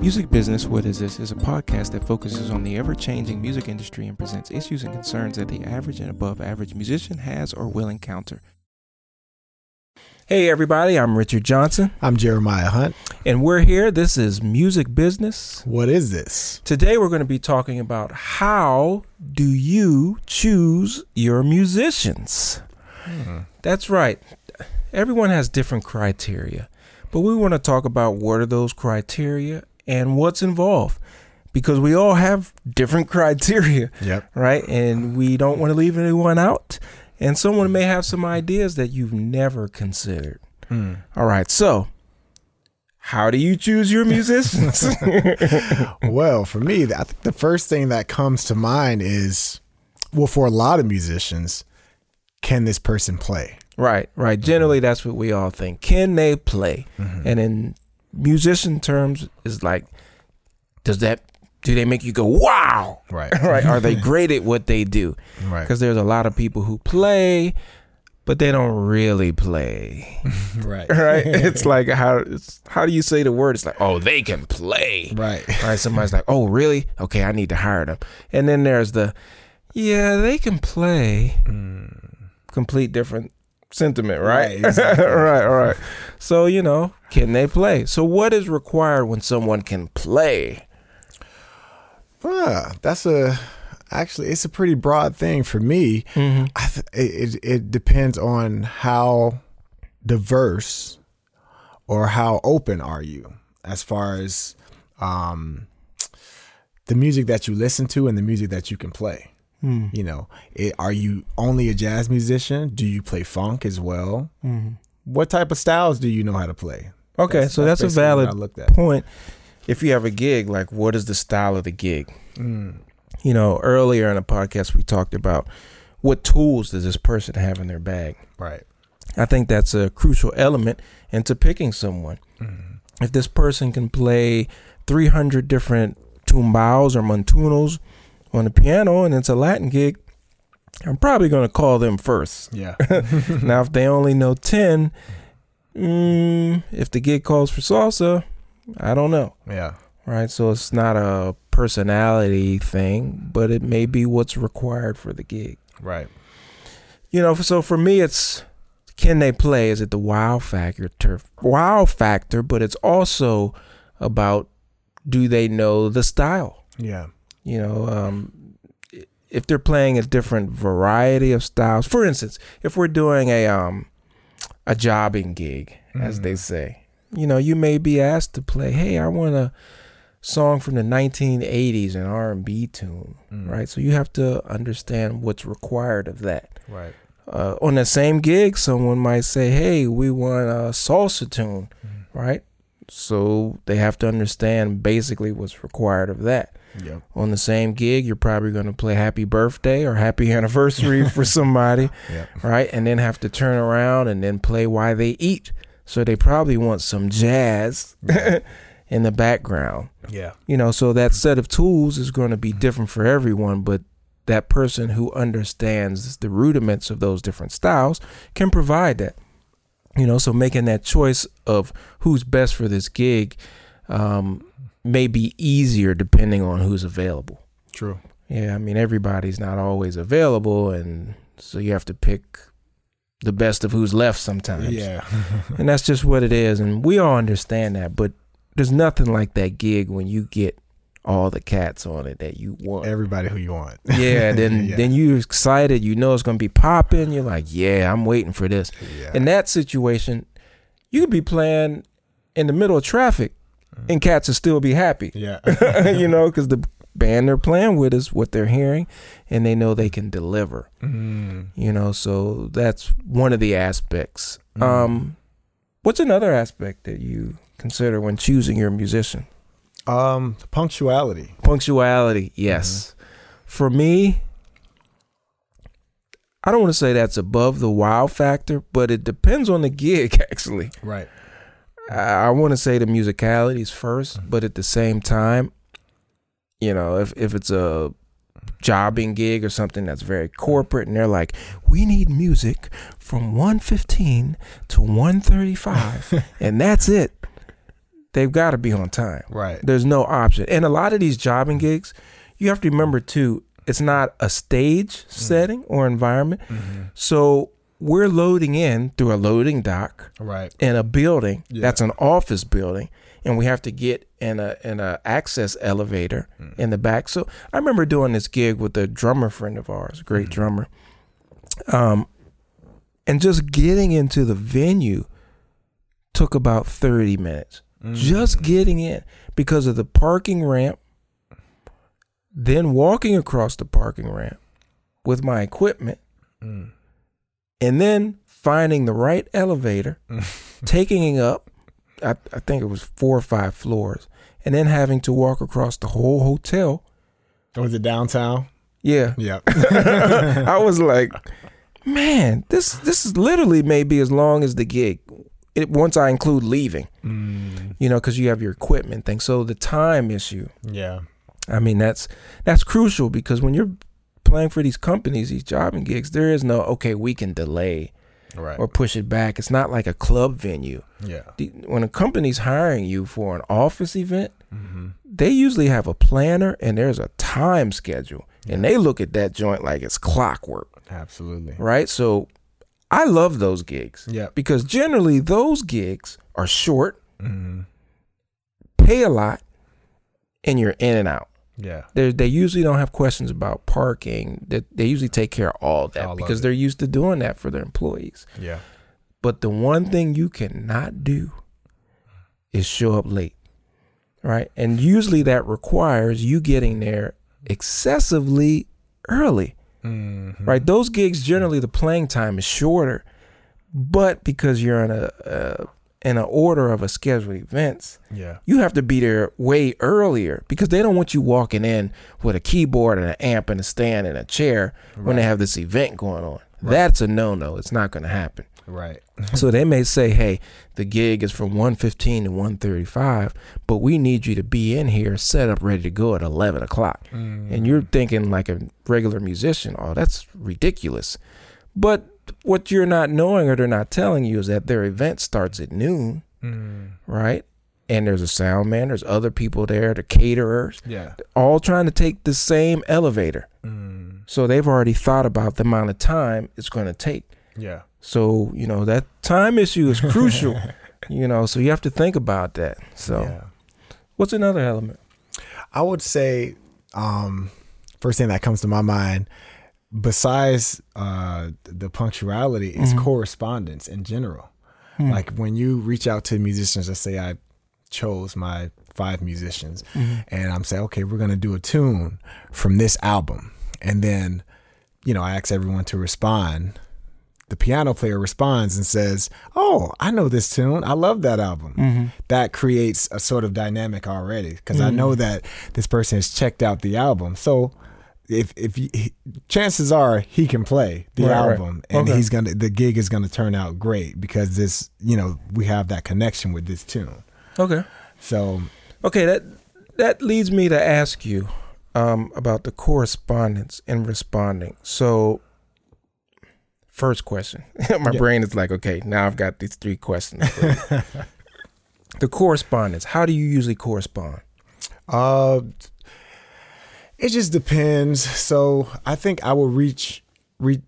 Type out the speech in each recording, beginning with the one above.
Music Business What Is This is a podcast that focuses on the ever changing music industry and presents issues and concerns that the average and above average musician has or will encounter. Hey, everybody, I'm Richard Johnson, I'm Jeremiah Hunt. and we're here. This is Music Business. What is this? Today, we're going to be talking about how do you choose your musicians? Hmm. That's right. Everyone has different criteria, but we want to talk about what are those criteria and what's involved because we all have different criteria, Yep. right? And we don't want to leave anyone out. And someone may have some ideas that you've never considered. Hmm. All right, so how do you choose your musicians? well, for me, I think the first thing that comes to mind is, well, for a lot of musicians, can this person play? Right, right. Generally, that's what we all think. Can they play? Mm-hmm. And in musician terms, is like, does that do they make you go wow? Right. Right? Are they great at what they do? Right. Because there's a lot of people who play, but they don't really play. Right. Right? it's like how it's, how do you say the word? It's like oh they can play. Right. Right? Somebody's like oh really? Okay, I need to hire them. And then there's the yeah they can play. Mm. Complete different sentiment, right? Right, exactly. right, right. So, you know, can they play? So, what is required when someone can play? Ah, that's a actually it's a pretty broad thing for me. Mm-hmm. I th- it, it it depends on how diverse or how open are you as far as um the music that you listen to and the music that you can play. Hmm. You know, it, are you only a jazz musician? Do you play funk as well? What type of styles do you know how to play? Mm-hmm. Okay, so that's, a valid I looked at. point. If you have a gig, like what is the style of the gig? Mm. You know, earlier in the podcast, we talked about what tools does this person have in their bag. Right. I think that's a crucial element into picking someone. If this person can play 300 different tumbaos or montunos on the piano and it's a Latin gig, I'm probably going to call them first. Yeah. now, if they only know 10, mm, if the gig calls for salsa, I don't know. yeah. Right. So it's not a personality thing, but it may be what's required for the gig. Right. You know, so for me, it's can they play? Is it the wow factor? Wow factor, but it's also about do they know the style? Yeah. You know, um, if they're playing a different variety of styles. For instance, if we're doing a um a jobbing gig, as they say, you know, you may be asked to play. Hey, I want a song from the 1980s, an R&B tune, right? So you have to understand what's required of that Right. uh, on the same gig, someone might say, "Hey, we want a salsa tune," right? So they have to understand basically what's required of that. Yep. On the same gig, you're probably going to play "Happy Birthday" or "Happy Anniversary" for somebody, Yep. right? And then have to turn around and then play "Why They Eat." So they probably want some jazz in the background Yeah. you know so that set of tools is going to be different for everyone but that person who understands the rudiments of those different styles can provide that you know so making that choice of who's best for this gig um, may be easier depending on who's available True. yeah i mean everybody's not always available and so you have to pick the best of who's left sometimes Yeah. and that's just what it is and we all understand that but there's nothing like that gig when you get all the cats on it that you want Everybody who you want. yeah then Yeah. then you're excited you know it's gonna be popping you're like yeah i'm waiting for this Yeah. in that situation you could be playing in the middle of traffic and cats will still be happy yeah. you know because the band they're playing with is what they're hearing and they know they can deliver Mm. you know so that's one of the aspects um what's another aspect that you consider when choosing your musician Um, punctuality. punctuality yes. For me i don't want to say that's above the wow factor but it depends on the gig actually. Right. i, I want to say the musicality is 1st but at the same time you know if, if it's a jobbing gig or something that's very corporate and they're like we need music from 115 to 135 and that's it they've got to be on time. Right. There's no option. And a lot of these jobbing gigs, you have to remember too, it's not a stage mm-hmm. setting or environment. Mm-hmm. So we're loading in through a loading dock Right. in a building Yeah. that's an office building and we have to get in a in a access elevator mm. in the back so i remember doing this gig with a drummer friend of ours a great mm. drummer um and just getting into the venue took about 30 minutes just mm. getting in because of the parking ramp then walking across the parking ramp with my equipment mm. and then finding the right elevator, taking it up, I, I think it was four or five floors, and then having to walk across the whole hotel. Was it downtown? Yeah, Yeah. I was like, man, this this is literally maybe as long as the gig. It, once I include leaving, mm. you know, because you have your equipment thing. So the time issue, yeah. I mean, that's that's crucial because when you're playing for these companies, these jobbing gigs, there is no okay, we can delay Right. or push it back. It's not like a club venue. yeah. The- When a company's hiring you for an office event, mm-hmm. they usually have a planner and there's a time schedule, and they look at that joint like it's clockwork, Absolutely. right? So I love those gigs Yep. because generally those gigs are short, mm-hmm. pay a lot, and you're in and out. Yeah. They they usually don't have questions about parking. That they, usually take care of all that All because they're used to doing that for their employees. Yeah. But the one thing you cannot do is show up late. Right? And usually that requires you getting there excessively early. Right? Those gigs generally the playing time is shorter, but because you're in a uh, in an order of a scheduled events, Yeah. you have to be there way earlier because they don't want you walking in with a keyboard and an amp and a stand and a chair when they have this event going on. That's a no no. It's not going to happen. Right. so they may say, "Hey, the gig is from 1:15 to 1:35, but we need you to be in here, set up, ready to go at 11 o'clock." Mm. And you're thinking like a regular musician, "Oh, that's ridiculous." But what you're not knowing or they're not telling you is that their event starts at noon, mm. right? And there's a sound man, there's other people there, the caterers, Yeah. all trying to take the same elevator. So they've already thought about the amount of time it's going to take. Yeah. So, you know, that time issue is crucial, you know, so you have to think about that. So, Yeah. what's another element? I would say, um, first thing that comes to my mind, besides uh, the punctuality, is correspondence in general. Like when you reach out to musicians, let's say I chose my five musicians, mm-hmm. and I'm saying, okay, we're gonna do a tune from this album, and then, you know, I ask everyone to respond. The piano player responds and says, "Oh, I know this tune. I love that album." Mm-hmm. That creates a sort of dynamic already because I know mm-hmm. that this person has checked out the album. So, if if chances are he can play the Right, right. album and Okay. he's gonna the gig is gonna turn out great because this you know we have that connection with this tune. Okay. So Okay, that that leads me to ask you um, about the correspondence and responding. So, first question. My Yeah. brain is like, okay, now I've got these three questions. the correspondence. How do you usually correspond? Uh, it just depends. So I think I will reach read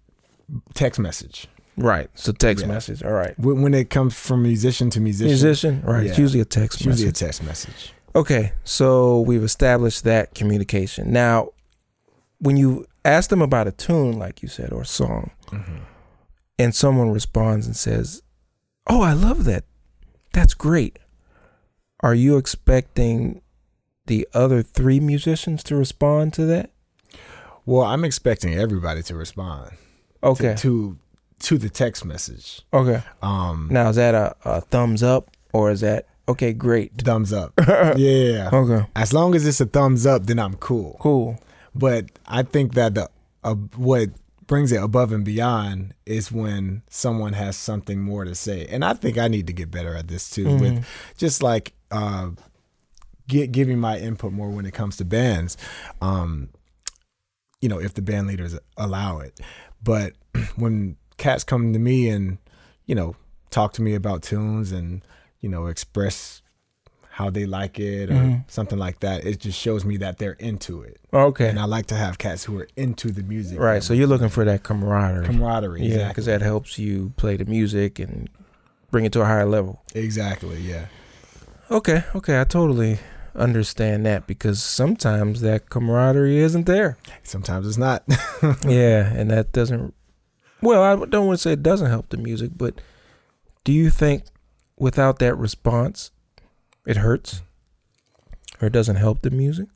text message Right. So text Yeah. message. All right. when, when it comes from musician to musician. Musician. Right. It's usually a text It's usually a text message. Okay, so we've established that communication. Now, when you ask them about a tune, like you said, or a song, mm-hmm. and someone responds and says, "Oh, I love that. That's great." Are you expecting the other three musicians to respond to that? Well, I'm expecting everybody to respond Okay. to to the text message. Okay. Um, Now, is that a, a thumbs up or is that okay? Great. thumbs up. yeah. Okay. As long as it's a thumbs up, then I'm cool. Cool. But I think that the uh, what brings it above and beyond is when someone has something more to say. And I think I need to get better at this too with just like uh get, giving my input more when it comes to bands. Um you know, if the band leaders allow it. But when cats come to me and, you know, talk to me about tunes and, you know, express how they like it or Mhm. something like that. It just shows me that they're into it. Okay. And I like to have cats who are into the music. Right. So you're looking for that camaraderie. camaraderie. Yeah, Exactly. because that helps you play the music and bring it to a higher level. Exactly. Yeah. Okay, okay, I totally understand that because sometimes that camaraderie isn't there. Sometimes it's not. yeah, and that doesn't. Well, I don't want to say it doesn't help the music, but do you think without that response, it hurts or it doesn't help the music?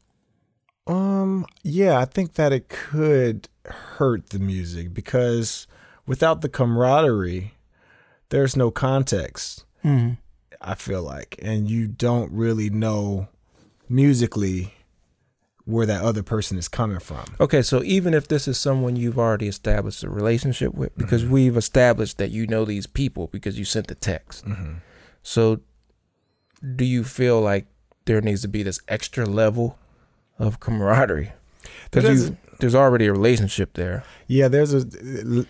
Um, yeah, I think that it could hurt the music because without the camaraderie, there's no context, Mm. I feel like, and you don't really know musically where that other person is coming from. Okay, so even if this is someone you've already established a relationship with, because we've established that you know these people because you sent the text. Mm-hmm. So, do you feel like there needs to be this extra level of camaraderie? Because there's already a relationship there. Yeah, there's a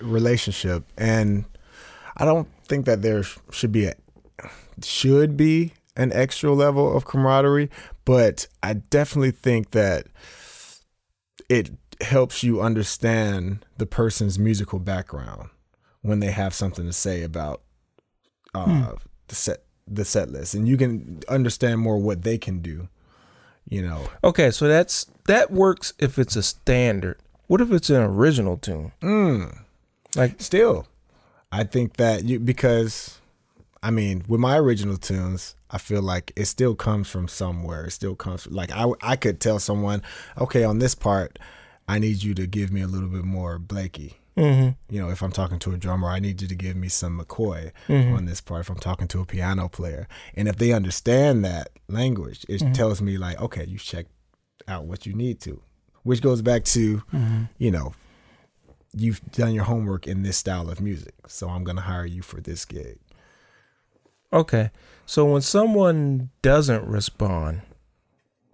relationship, and I don't think that there should be a should be an extra level of camaraderie, but I definitely think that it helps you understand the person's musical background when they have something to say about uh, Hmm. the set the set list, and you can understand more what they can do. You know, Okay, so that's that works if it's a standard. What if it's an original tune? mm. Like, still i think that you because i mean with my original tunes i feel like it still comes from somewhere it still comes like i i could tell someone okay on this part i need you to give me a little bit more blakey mm-hmm, you know if i'm talking to a drummer i need you to give me some mccoy Mhm. on this part if i'm talking to a piano player and if they understand that language it Mhm. tells me like okay you check out what you need to which goes back to mm-hmm. you know, you've done your homework in this style of music, so I'm going to hire you for this gig. Okay. So when someone doesn't respond,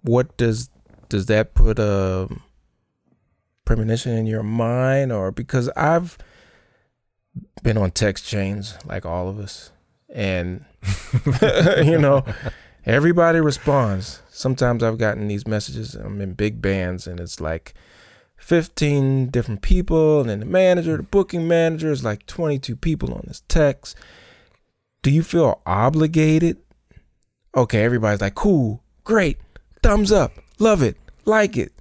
what does does that put a premonition in your mind, or because I've been on text chains like all of us, and you know, everybody responds. Sometimes I've gotten these messages. I'm in big bands, and it's like 15 different people, and then the manager, the booking manager, is like 22 people on this text. Do you feel obligated? Okay, everybody's like, cool, great, thumbs up, love it, like it.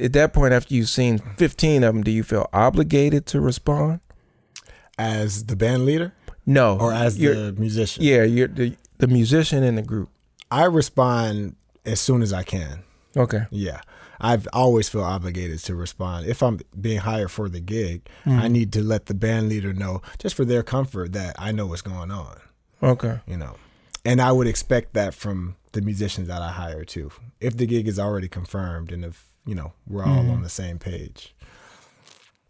At that point, after you've seen 15 of them, do you feel obligated to respond? As the band leader No. or as the musician? Yeah, you're the, the musician in the group. I respond as soon as I can. Okay. Yeah. I've always feel obligated to respond. If I'm being hired for the gig, I mm. need to let the band leader know, just for their comfort, that I know what's going on, Okay. you know. And I would expect that from the musicians that I hire too. If the gig is already confirmed and if, you know, we're all on the same page.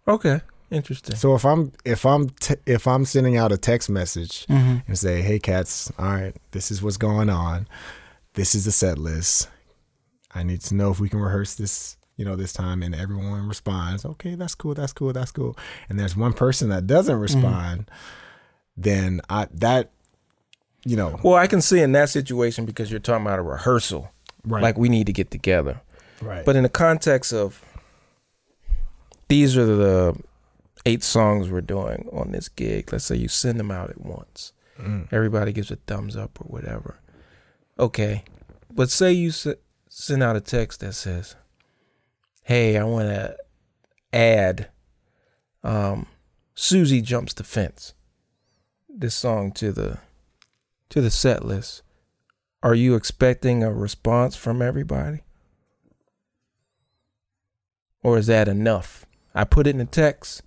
Okay. Interesting. So if I'm if I'm t- if I'm sending out a text message Mm-hmm. and say, "Hey, cats, all right, this is what's going on. This is the set list. I need to know if we can rehearse this, you know, this time." And everyone responds, "Okay, that's cool. That's cool. That's cool." And there's one person that doesn't respond, then I that, you know, Well, I can see in that situation because you're talking about a rehearsal. right, Like we need to get together. right, But in the context of these are the eight songs we're doing on this gig. Let's say you send them out at once. Mm. Everybody gives a thumbs up or whatever. Okay. But say you s- send out a text that says, "Hey, I want to add um Susie jumps the fence." This song to the to the set list. Are you expecting a response from everybody? Or is that enough? I put it in the text.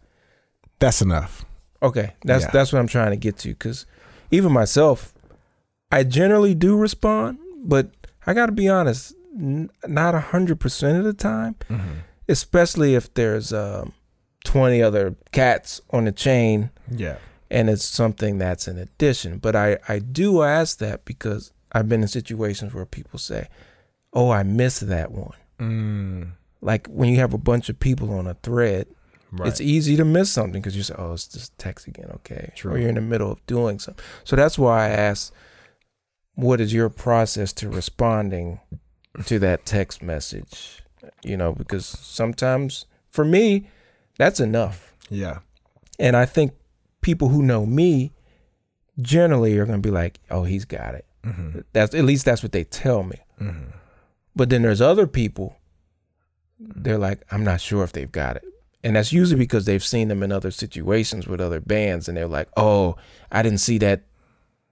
that's enough. Okay, that's Yeah. that's what I'm trying to get to cuz even myself I generally do respond, but I got to be honest, n- not 100% of the time, especially if there's um 20 other cats on the chain Yeah, and it's something that's an addition. But I, I do ask that because I've been in situations where people say, Oh, I missed that one. mm. Like when you have a bunch of people on a thread, right. it's easy to miss something because you say, Oh, it's just text again, okay. True. Or you're in the middle of doing something. So that's why I ask what is your process to responding to that text message? You know, because sometimes for me, that's enough. Yeah. And I think people who know me generally are going to be like, "Oh, he's got it." Mm-hmm. That's at least that's what they tell me. Mm-hmm. But then there's other people. They're like, I'm not sure if they've got it, and that's usually because they've seen them in other situations with other bands, and they're like, "Oh, I didn't see that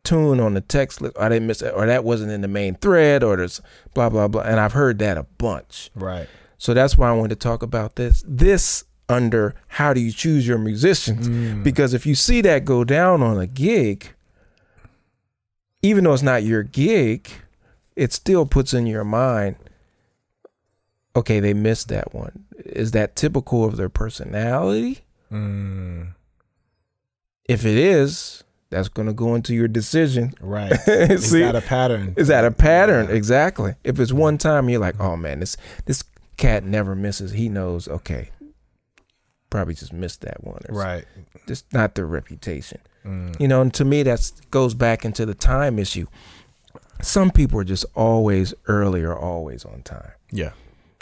tune on the text list, or I didn't miss it, or that wasn't in the main thread, or there's blah blah blah." And I've heard that a bunch. Right. So that's why I wanted to talk about this. This under how do you choose your musicians? Mm. Because if you see that go down on a gig, even though it's not your gig, it still puts in your mind, okay, they missed that one. Is that typical of their personality? Mm. If it is, that's going to go into your decision. Right. Is that a pattern? Is that a pattern? Yeah. Exactly. If it's one time, you're like, oh man, this this cat never misses. He knows. Okay, probably just missed that one. Or Right. Just not their reputation. Mm. You know, and to me, that goes back into the time issue. Some people are just always early or always on time. Yeah.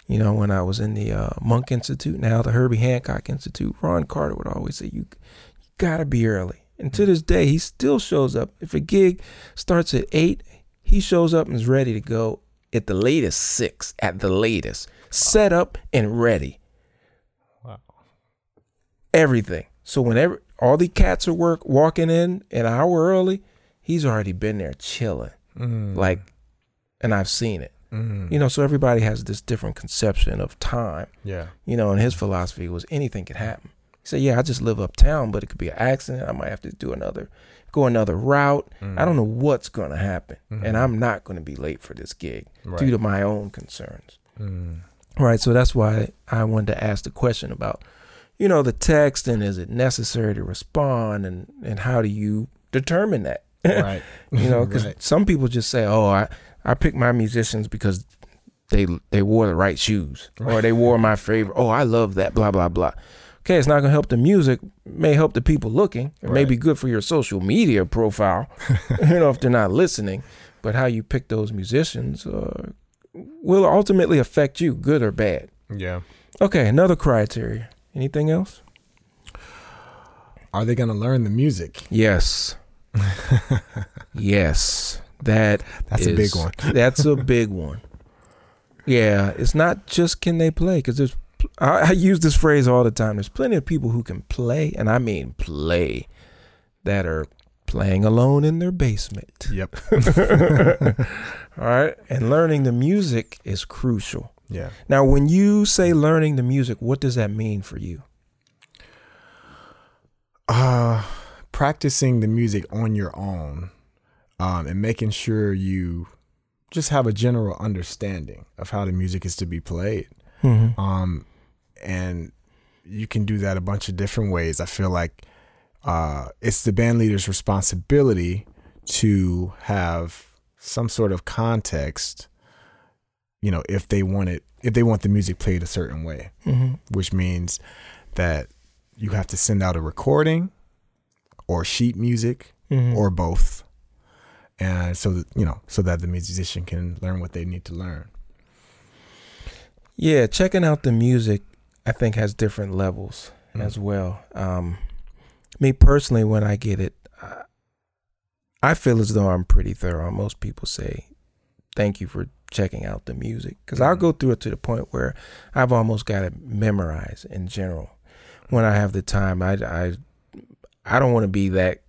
You know, when I was in the uh, Monk Institute, now the Herbie Hancock Institute, Ron Carter would always say, "You, you gotta be early." And to this day, he still shows up. If a gig starts at eight, he shows up and is ready to go at the latest six. At the latest, set up and ready. Everything. So whenever all the cats are work walking in an hour early, he's already been there chilling. Mm. Like, and I've seen it. Mm. You know, so everybody has this different conception of time. Yeah. You know, and his philosophy was anything could happen. He said, "Yeah, I just live uptown, but it could be an accident. I might have to do another, go another route. Mm. I don't know what's going to happen, Mhm. and I'm not going to be late for this gig Right. due to my own concerns." Mm. Right. So that's why I wanted to ask the question about, you know, the text and is it necessary to respond, and and how do you determine that? Right. you know, because Right. some people just say, "Oh, I I pick my musicians because they they wore the right shoes or they wore my favorite. Oh, I love that. Blah blah blah." Okay, it's not gonna help the music. May help the people looking. It may be good for your social media profile. you know, if they're not listening. But how you pick those musicians uh, will ultimately affect you, good or bad. Yeah. Okay, another criteria. Anything else? Are they going to learn the music? Yes. yes. That That's a big one. that's a big one. Yeah, it's not just can they play because there's. I, I use this phrase all the time. There's plenty of people who can play, and I mean play, that are playing alone in their basement. Yep. All right, and learning the music is crucial. Yeah. Now, when you say learning the music, what does that mean for you? Uh, practicing the music on your own um, and making sure you just have a general understanding of how the music is to be played. Mm-hmm. Um, and you can do that a bunch of different ways. I feel like uh, it's the band leader's responsibility to have some sort of context. You know, if they want it, if they want the music played a certain way, Mm-hmm. which means that you have to send out a recording or sheet music Mm-hmm. or both, and so that, you know, so that the musician can learn what they need to learn. Yeah, checking out the music, I think, has different levels Mm. as well. Um, me personally, when I get it, I feel as though I'm pretty thorough. Most people say, "Thank you for checking out the music," because I'll Mhm. go through it to the point where I've almost got it memorized in general. When I have the time, I I, I don't want to be that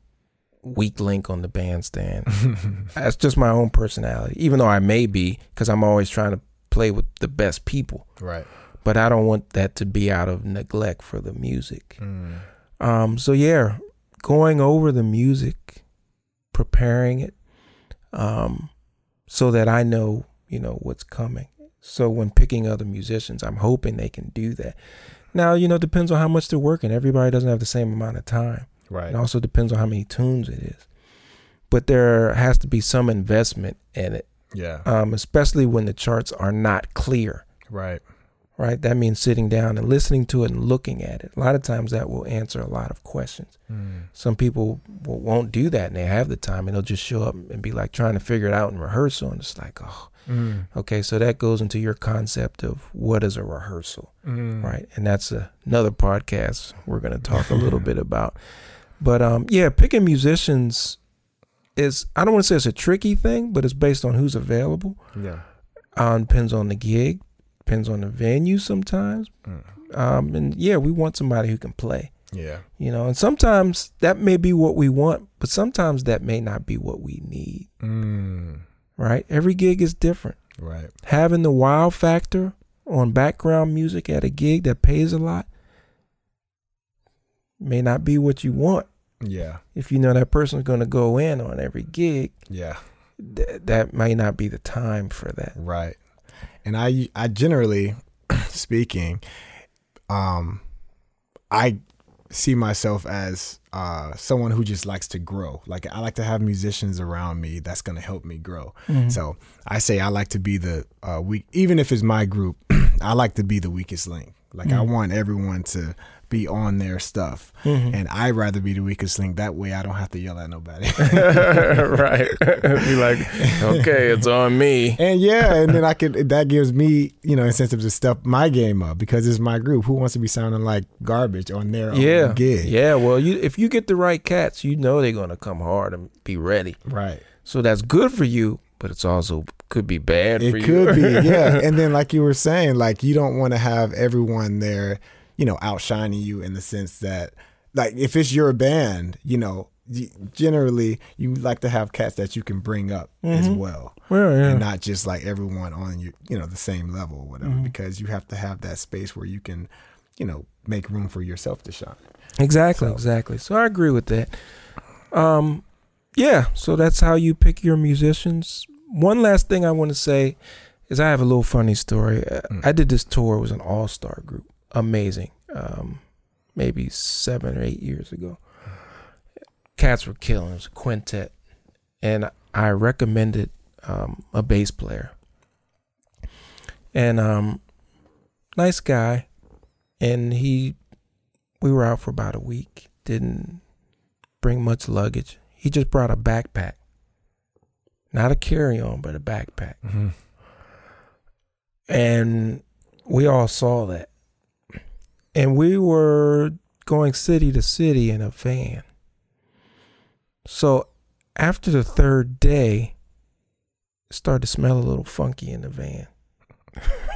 weak link on the bandstand. That's just my own personality, even though I may be, because I'm always trying to play with the best people right. but I don't want that to be out of neglect for the music. Mm. Um, so yeah, going over the music, preparing it, um, so that I know, you know, what's coming. So when picking other musicians, I'm hoping they can do that. Now, you know, it depends on how much they're working. Everybody doesn't have the same amount of time. Right. It also depends on how many tunes it is. But there has to be some investment in it, Yeah. um, especially when the charts are not clear. right. Right? That means sitting down and listening to it and looking at it. A lot of times that will answer a lot of questions. Mm. Some people w- won't do that and they have the time and they'll just show up and be like trying to figure it out in rehearsal. And it's like, oh, Mm. okay. So that goes into your concept of what is a rehearsal, Mm. right? And that's a, another podcast we're going to talk a little bit about. But um, yeah, picking musicians is, I don't want to say it's a tricky thing, but it's based on who's available. Yeah. Um, depends on the gig, depends on the venue sometimes. Mm. Um, and yeah, we want somebody who can play, Yeah. you know, and sometimes that may be what we want, but sometimes that may not be what we need, Mm. right? Every gig is different. Right. Having the wow factor on background music at a gig that pays a lot may not be what you want. Yeah. If you know that person's going to go in on every gig, Yeah. th- that may not be the time for that. Right. And I I generally speaking, um I see myself as uh someone who just likes to grow. Like I like to have musicians around me that's going to help me grow. So, I say I like to be the uh weak even if it's my group, I like to be the weakest link. Like I Mhm. want everyone to be on their stuff. Mhm. And I'd rather be the weakest link. That way I don't have to yell at nobody. right. Be like, okay, it's on me. And yeah, and then I could that gives me, you know, incentive to step my game up because it's my group. Who wants to be sounding like garbage on their Yeah. own gig? Yeah. Well, you if you get the right cats, you know they're gonna come hard and be ready. Right. So that's good for you, but it's also could be bad for It you. could be, yeah. And then like you were saying, like you don't want to have everyone there, you know, outshining you in the sense that like if it's your band, you know, generally you like to have cats that you can bring up as Mhm. well. well, yeah. and not just like everyone on you, you know, the same level or whatever, Mhm. because you have to have that space where you can, you know, make room for yourself to shine. Exactly, So- exactly. So I agree with that. Um, yeah. So that's how you pick your musicians. One last thing I want to say is I have a little funny story. Uh, Mm. I did this tour. It was an all star group. Amazing. Um, maybe seven or eight years ago. Cats were killing. It was a quintet, and I recommended um, a bass player. And um, nice guy, and he we were out for about a week. Didn't bring much luggage. He just brought a backpack. Not a carry on, but a backpack. Mm-hmm. And we all saw that. And we were going city to city in a van. So after the third day, it started to smell a little funky in the van.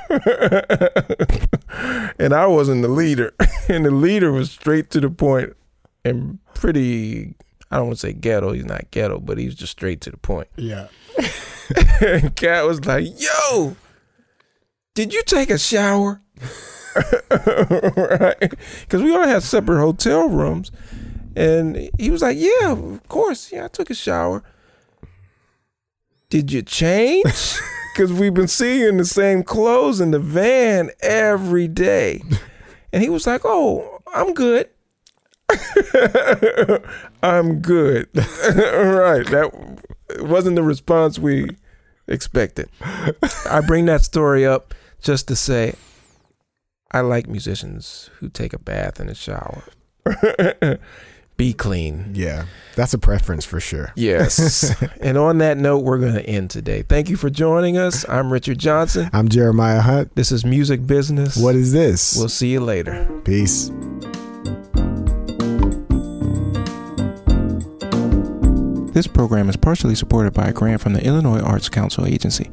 and I wasn't the leader. and the leader was straight to the point and pretty I don't want to say ghetto, he's not ghetto, but he's just straight to the point. Yeah. and Cat was like, "Yo, did you take a shower?" right? Because we all had separate hotel rooms, and he was like, "Yeah, of course. Yeah, I took a shower." Did you change? Because we've been seeing the same clothes in the van every day, and he was like, "Oh, I'm good." I'm good. right. That wasn't the response we expected. I bring that story up just to say I like musicians who take a bath in a shower. Be clean. Yeah. That's a preference for sure. Yes. and on that note, we're going to end today. Thank you for joining us. I'm Richard Johnson. I'm Jeremiah Hunt. This is Music Business. What is this? We'll see you later. Peace. This program is partially supported by a grant from the Illinois Arts Council Agency.